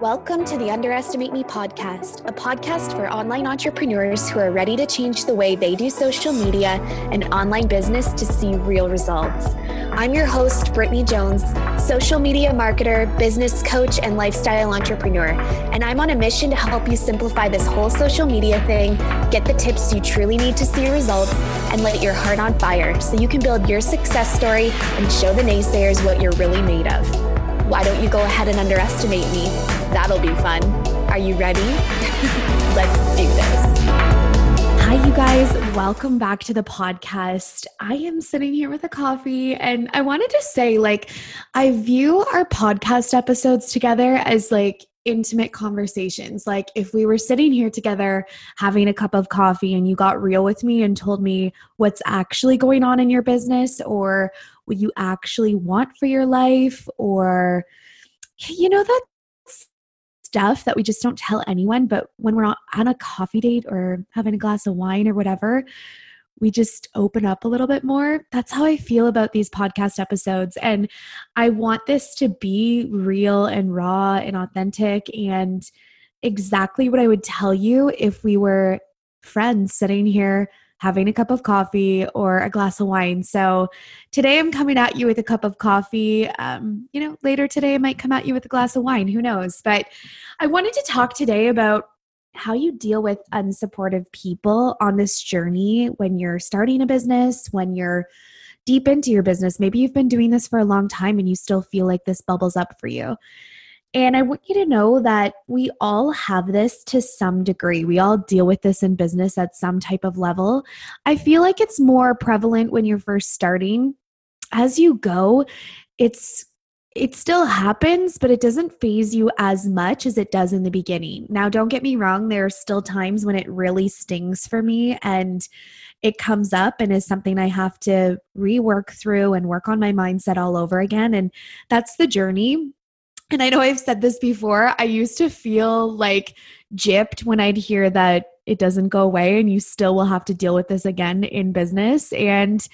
Welcome to the Underestimate Me podcast, a podcast for online entrepreneurs who are ready to change the way they do social media and online business to see real results. I'm your host, Brittany Jones, social media marketer, business coach, and lifestyle entrepreneur. And I'm on a mission to help you simplify this whole social media thing, get the tips you truly need to see results, and light your heart on fire so you can build your success story and show the naysayers what you're really made of. Why don't you go ahead and underestimate me? That'll be fun. Are you ready? Let's do this. Hi, you guys. Welcome back to the podcast. I am sitting here with a coffee, and I wanted to say, like, I view our podcast episodes together as like intimate conversations. Like, if we were sitting here together having a cup of coffee and you got real with me and told me what's actually going on in your business or what you actually want for your life or you know that stuff that we just don't tell anyone but when we're on a coffee date or having a glass of wine or whatever we just open up a little bit more. That's how I feel about these podcast episodes. And I want this to be real and raw and authentic and exactly what I would tell you if we were friends sitting here having a cup of coffee or a glass of wine. So today I'm coming at you with a cup of coffee. Um, you know, later today I might come at you with a glass of wine. Who knows? But I wanted to talk today about how you deal with unsupportive people on this journey when you're starting a business, when you're deep into your business. Maybe you've been doing this for a long time and you still feel like this bubbles up for you. And I want you to know that we all have this to some degree. We all deal with this in business at some type of level. I feel like it's more prevalent when you're first starting. As you go, it's it still happens, but it doesn't faze you as much as it does in the beginning. Now, don't get me wrong, there are still times when it really stings for me and it comes up and is something I have to rework through and work on my mindset all over again. And that's the journey and I know I've said this before, I used to feel like gypped when I'd hear that it doesn't go away and you still will have to deal with this again in business. And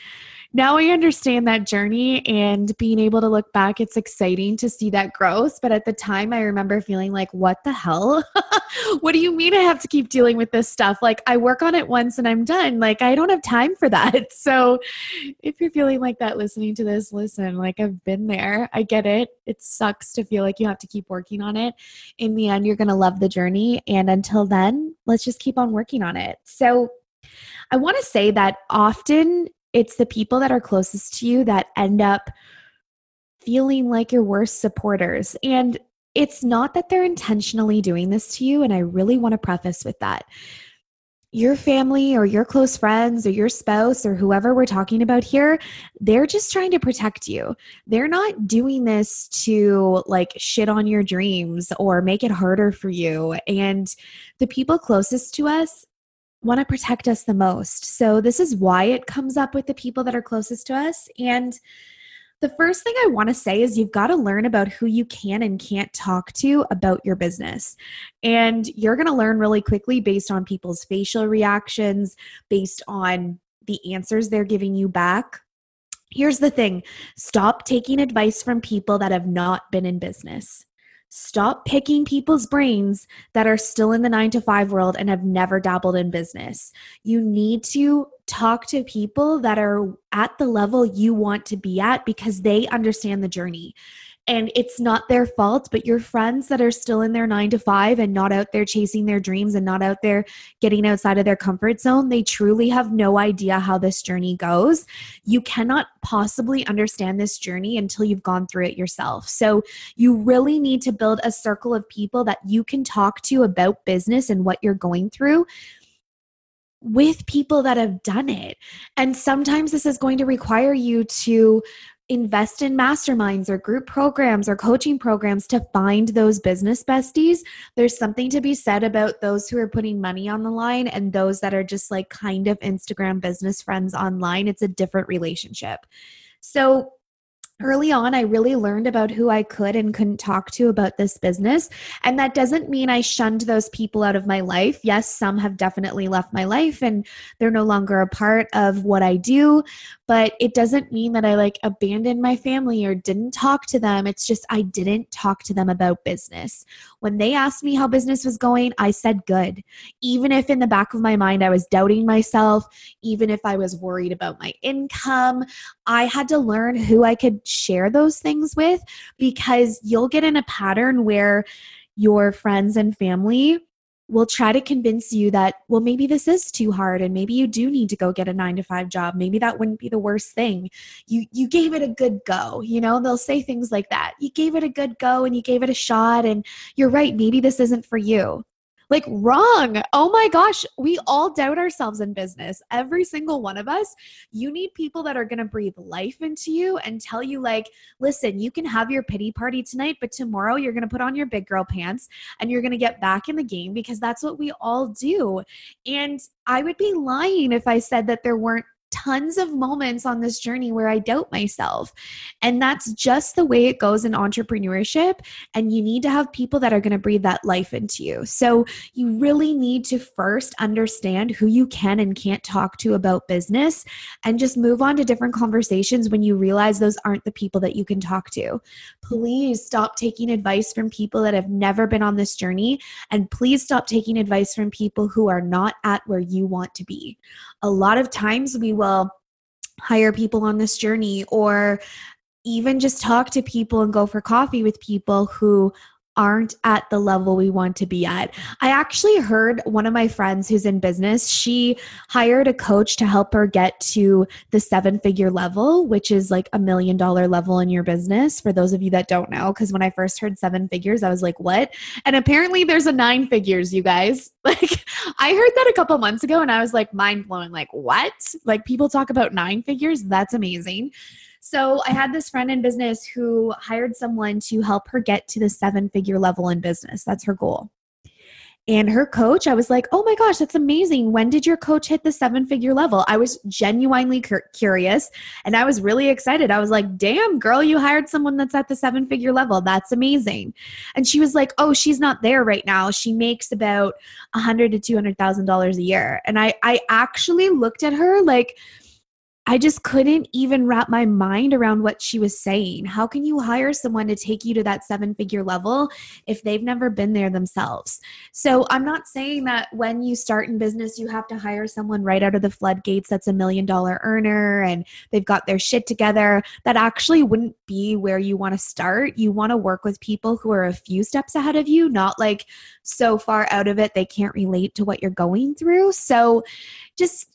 now I understand that journey and being able to look back, it's exciting to see that growth. But at the time, I remember feeling like, what the hell? what do you mean I have to keep dealing with this stuff? Like, I work on it once and I'm done. Like, I don't have time for that. So, if you're feeling like that listening to this, listen, like, I've been there. I get it. It sucks to feel like you have to keep working on it. In the end, you're going to love the journey. And until then, let's just keep on working on it. So, I want to say that often it's the people that are closest to you that end up feeling like your worst supporters. And it's not that they're intentionally doing this to you. And I really want to preface with that. Your family or your close friends or your spouse or whoever we're talking about here, they're just trying to protect you. They're not doing this to like shit on your dreams or make it harder for you. And the people closest to us, want to protect us the most. So, this is why it comes up with the people that are closest to us. And the first thing I want to say is you've got to learn about who you can and can't talk to about your business. And you're going to learn really quickly based on people's facial reactions, based on the answers they're giving you back. Here's the thing stop taking advice from people that have not been in business. Stop picking people's brains that are still in the nine to five world and have never dabbled in business. You need to talk to people that are at the level you want to be at because they understand the journey and it's not their fault but your friends that are still in their 9 to 5 and not out there chasing their dreams and not out there getting outside of their comfort zone they truly have no idea how this journey goes you cannot possibly understand this journey until you've gone through it yourself so you really need to build a circle of people that you can talk to about business and what you're going through with people that have done it. And sometimes this is going to require you to invest in masterminds or group programs or coaching programs to find those business besties. There's something to be said about those who are putting money on the line and those that are just like kind of Instagram business friends online. It's a different relationship. So, early on, I really learned about who I could and couldn't talk to about this business. And that doesn't mean I shunned those people out of my life. Yes, some have definitely left my life and they're no longer a part of what I do. But it doesn't mean that I like abandoned my family or didn't talk to them. It's just I didn't talk to them about business. When they asked me how business was going, I said good. Even if in the back of my mind I was doubting myself, even if I was worried about my income, I had to learn who I could share those things with because you'll get in a pattern where your friends and family will try to convince you that, well, maybe this is too hard and maybe you do need to go get a nine to five job. Maybe that wouldn't be the worst thing. You, you gave it a good go. You know, they'll say things like that. You gave it a good go and you gave it a shot and you're right. Maybe this isn't for you. Like, wrong. Oh my gosh. We all doubt ourselves in business. Every single one of us. You need people that are going to breathe life into you and tell you, like, listen, you can have your pity party tonight, but tomorrow you're going to put on your big girl pants and you're going to get back in the game because that's what we all do. And I would be lying if I said that there weren't tons of moments on this journey where I doubt myself. And that's just the way it goes in entrepreneurship. And you need to have people that are going to breathe that life into you. So you really need to first understand who you can and can't talk to about business and just move on to different conversations when you realize those aren't the people that you can talk to. Please stop taking advice from people that have never been on this journey. And please stop taking advice from people who are not at where you want to be. A lot of times we will hire people on this journey or even just talk to people and go for coffee with people who aren't at the level we want to be at. I actually heard one of my friends who's in business, she hired a coach to help her get to the seven figure level, which is like a million dollar level in your business. For those of you that don't know, because when I first heard seven figures, I was like, what? And apparently there's a nine figures, you guys. Like, I heard that a couple months ago and I was like, mind blowing. Like, what? Like, people talk about nine figures? That's amazing. So I had this friend in business who hired someone to help her get to the seven figure level in business. That's her goal. And her coach, I was like, oh my gosh, that's amazing. When did your coach hit the seven figure level? I was genuinely cur- curious and I was really excited. I was like, damn, girl, you hired someone that's at the seven figure level. That's amazing. And she was like, oh, she's not there right now. She makes about a hundred to two hundred thousand dollars a year. And I, I actually looked at her like, I just couldn't even wrap my mind around what she was saying. How can you hire someone to take you to that seven figure level if they've never been there themselves? So, I'm not saying that when you start in business, you have to hire someone right out of the floodgates that's a million dollar earner and they've got their shit together. That actually wouldn't be where you want to start. You want to work with people who are a few steps ahead of you, not like so far out of it they can't relate to what you're going through. So, just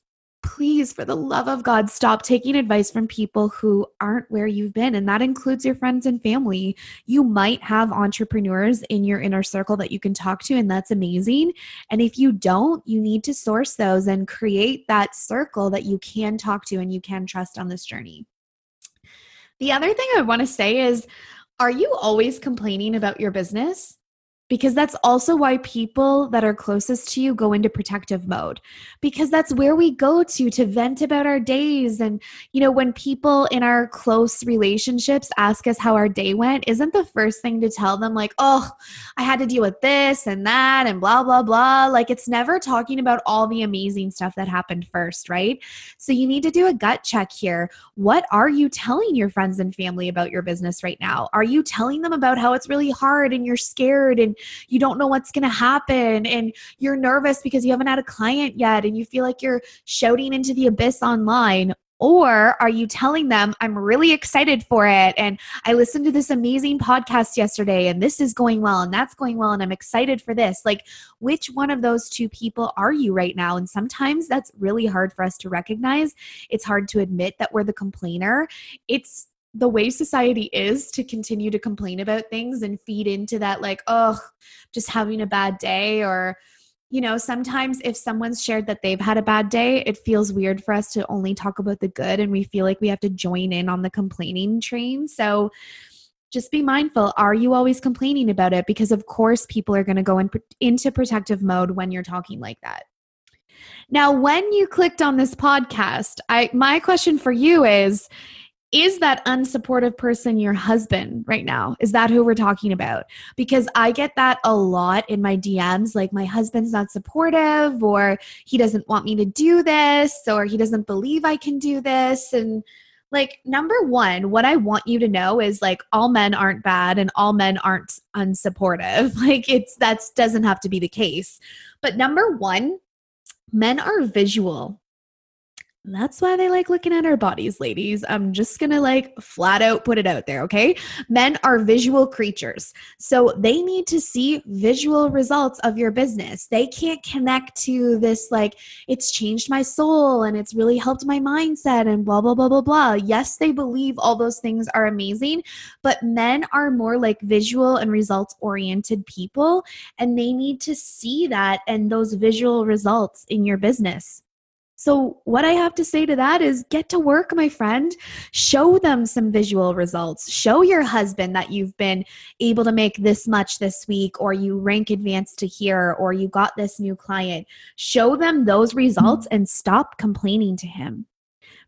please, for the love of God, stop taking advice from people who aren't where you've been. And that includes your friends and family. You might have entrepreneurs in your inner circle that you can talk to, and that's amazing. And if you don't, you need to source those and create that circle that you can talk to and you can trust on this journey. The other thing I want to say is, are you always complaining about your business? Because that's also why people that are closest to you go into protective mode because that's where we go to to vent about our days. And you know when people in our close relationships ask us how our day went isn't the first thing to tell them like oh i had to deal with this and that and blah blah blah. Like it's never talking about all the amazing stuff that happened first right? So you need to do a gut check here. What are you telling your friends and family about your business right now? Are you telling them about how it's really hard and you're scared and you don't know what's going to happen and you're nervous because you haven't had a client yet and you feel like you're shouting into the abyss online or are you telling them, I'm really excited for it? And I listened to this amazing podcast yesterday, and this is going well, and that's going well, and I'm excited for this? Like, which one of those two people are you right now? And sometimes that's really hard for us to recognize. It's hard to admit that we're the complainer. It's the way society is to continue to complain about things and feed into that like oh just having a bad day or you know sometimes if someone's shared that they've had a bad day it feels weird for us to only talk about the good and we feel like we have to join in on the complaining train. So just be mindful are you always complaining about it? Because of course people are going to go in, into protective mode when you're talking like that. Now when you clicked on this podcast i my question for you is is that unsupportive person your husband right now? Is that who we're talking about? Because I get that a lot in my DMs like, my husband's not supportive, or he doesn't want me to do this, or he doesn't believe I can do this. And like, number one, what I want you to know is like, all men aren't bad and all men aren't unsupportive. Like, it's that doesn't have to be the case. But number one, men are visual that's why they like looking at our bodies, ladies. I'm just gonna like flat out put it out there, okay? Men are visual creatures. So they need to see visual results of your business. They can't connect to this, like, it's changed my soul and it's really helped my mindset and blah, blah, blah, blah, blah. Yes, they believe all those things are amazing, but men are more like visual and results oriented people, and they need to see that and those visual results in your business. So, what I have to say to that is get to work, my friend. Show them some visual results. Show your husband that you've been able to make this much this week, or you rank advanced to here, or you got this new client. Show them those results mm-hmm. and stop complaining to him.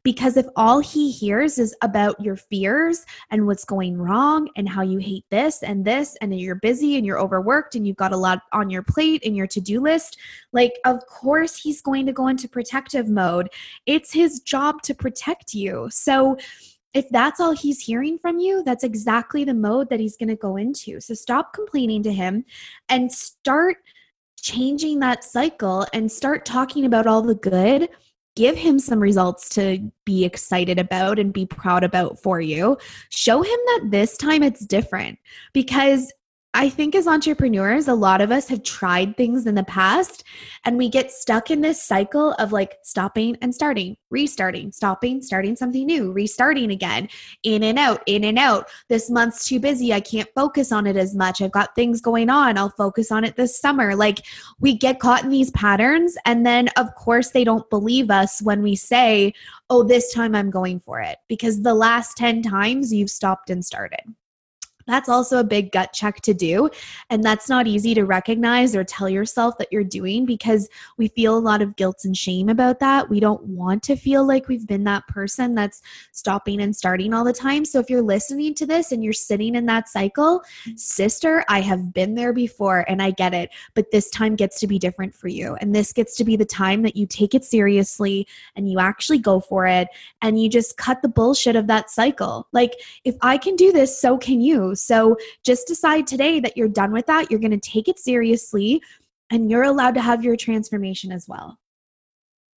Because if all he hears is about your fears and what's going wrong and how you hate this and this, and you're busy and you're overworked and you've got a lot on your plate and your to do list, like, of course, he's going to go into protective mode. It's his job to protect you. So, if that's all he's hearing from you, that's exactly the mode that he's going to go into. So stop complaining to him and start changing that cycle and start talking about all the good give him some results to be excited about and be proud about for you. Show him that this time it's different because I think as entrepreneurs, a lot of us have tried things in the past and we get stuck in this cycle of like stopping and starting, restarting, stopping, starting something new, restarting again, in and out, in and out. This month's too busy. I can't focus on it as much. I've got things going on. I'll focus on it this summer. Like we get caught in these patterns. And then, of course, they don't believe us when we say, oh, this time I'm going for it because the last 10 times you've stopped and started. That's also a big gut check to do. And that's not easy to recognize or tell yourself that you're doing because we feel a lot of guilt and shame about that. We don't want to feel like we've been that person that's stopping and starting all the time. So if you're listening to this and you're sitting in that cycle, sister, I have been there before and I get it. But this time gets to be different for you. And this gets to be the time that you take it seriously and you actually go for it and you just cut the bullshit of that cycle. Like, if I can do this, so can you. So just decide today that you're done with that. You're going to take it seriously and you're allowed to have your transformation as well.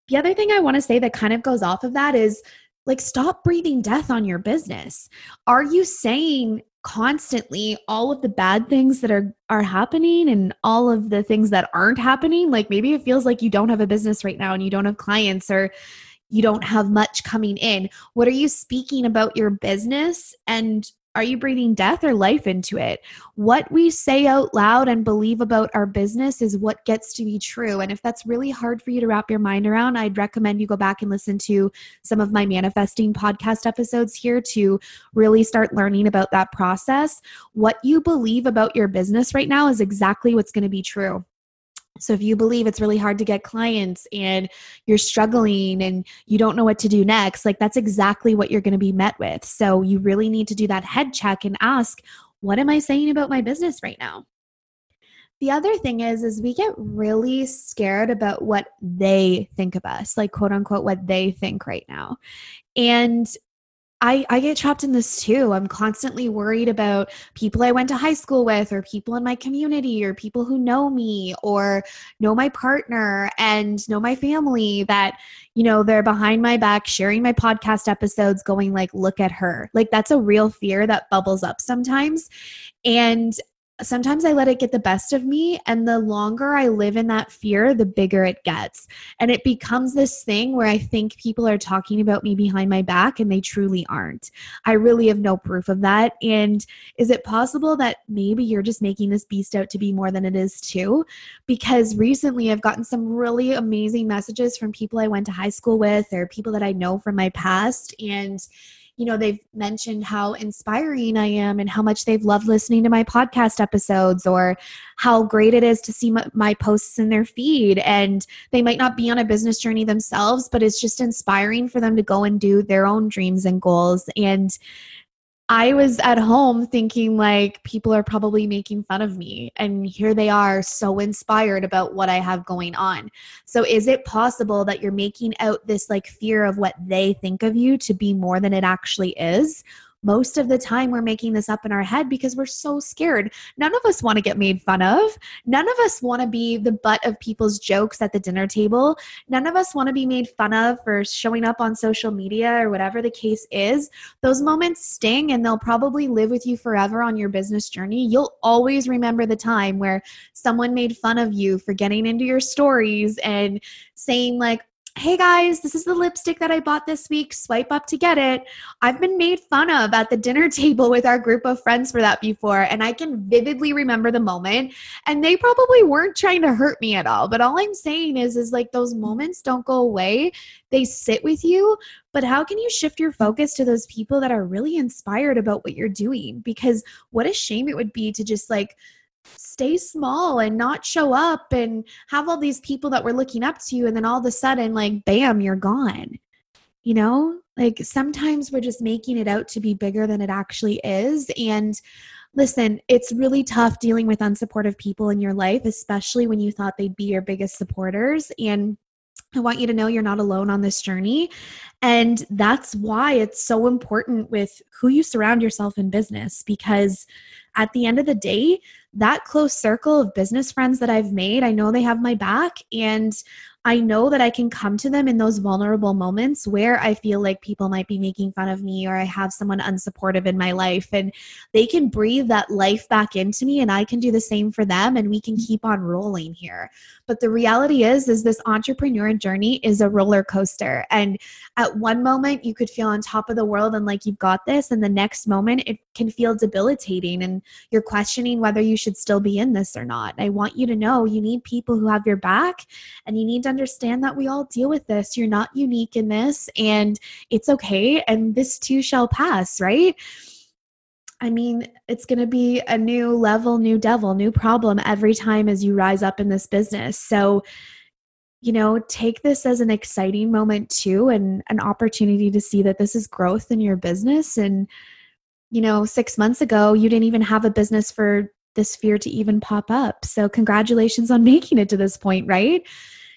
The other thing I want to say that kind of goes off of that is like stop breathing death on your business. Are you saying constantly all of the bad things that are are happening and all of the things that aren't happening like maybe it feels like you don't have a business right now and you don't have clients or you don't have much coming in what are you speaking about your business and are you breathing death or life into it? What we say out loud and believe about our business is what gets to be true. And if that's really hard for you to wrap your mind around, I'd recommend you go back and listen to some of my manifesting podcast episodes here to really start learning about that process. What you believe about your business right now is exactly what's going to be true. So if you believe it's really hard to get clients and you're struggling and you don't know what to do next, like that's exactly what you're going to be met with. So you really need to do that head check and ask, what am I saying about my business right now? The other thing is is we get really scared about what they think of us, like quote unquote what they think right now. And I, I get trapped in this too. I'm constantly worried about people I went to high school with, or people in my community, or people who know me, or know my partner and know my family that, you know, they're behind my back sharing my podcast episodes, going like, look at her. Like, that's a real fear that bubbles up sometimes. And sometimes I let it get the best of me. And the longer I live in that fear, the bigger it gets. And it becomes this thing where I think people are talking about me behind my back and they truly aren't. I really have no proof of that. And is it possible that maybe you're just making this beast out to be more than it is too? Because recently I've gotten some really amazing messages from people I went to high school with or people that I know from my past. And you know, they've mentioned how inspiring I am and how much they've loved listening to my podcast episodes or how great it is to see my, my posts in their feed. And they might not be on a business journey themselves, but it's just inspiring for them to go and do their own dreams and goals. And I was at home thinking like people are probably making fun of me and here they are so inspired about what I have going on. So is it possible that you're making out this like fear of what they think of you to be more than it actually is? Most of the time we're making this up in our head because we're so scared. None of us want to get made fun of. None of us want to be the butt of people's jokes at the dinner table. None of us want to be made fun of for showing up on social media or whatever the case is. Those moments sting and they'll probably live with you forever on your business journey. You'll always remember the time where someone made fun of you for getting into your stories and saying like, hey guys, this is the lipstick that I bought this week. Swipe up to get it. I've been made fun of at the dinner table with our group of friends for that before, and I can vividly remember the moment. And they probably weren't trying to hurt me at all. But all I'm saying is, is like those moments don't go away. They sit with you. But how can you shift your focus to those people that are really inspired about what you're doing? Because what a shame it would be to just like stay small and not show up and have all these people that were looking up to you and then all of a sudden like bam you're gone. You know like sometimes we're just making it out to be bigger than it actually is. And listen it's really tough dealing with unsupportive people in your life especially when you thought they'd be your biggest supporters. And I want you to know you're not alone on this journey. And that's why it's so important with who you surround yourself in business because at the end of the day, that close circle of business friends that I've made, I know they have my back and I know that I can come to them in those vulnerable moments where I feel like people might be making fun of me or I have someone unsupportive in my life and they can breathe that life back into me and I can do the same for them and we can keep on rolling here. But the reality is is this entrepreneur journey is a roller coaster and at one moment you could feel on top of the world and like you've got this and the next moment it can feel debilitating and you're questioning whether you should still be in this or not. I want you to know you need people who have your back and you need to understand that we all deal with this. You're not unique in this, and it's okay. And this too shall pass, right? I mean, it's going to be a new level, new devil, new problem every time as you rise up in this business. So, you know, take this as an exciting moment too and an opportunity to see that this is growth in your business. And, you know, six months ago, you didn't even have a business for this fear to even pop up. So, congratulations on making it to this point, right?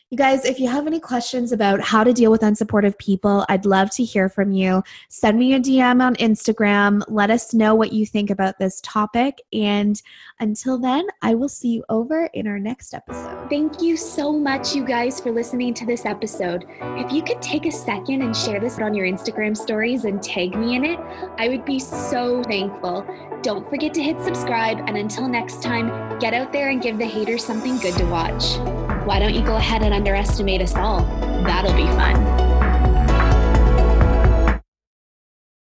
You guys, if you have any questions about how to deal with unsupportive people, I'd love to hear from you. Send me a DM on Instagram. Let us know what you think about this topic. And until then, I will see you over in our next episode. Thank you so much, you guys, for listening to this episode. If you could take a second and share this on your Instagram stories and tag me in it, I would be so thankful. Don't forget to hit subscribe. And until next time, get out there and give the haters something good to watch why don't you go ahead and underestimate us all? That'll be fun.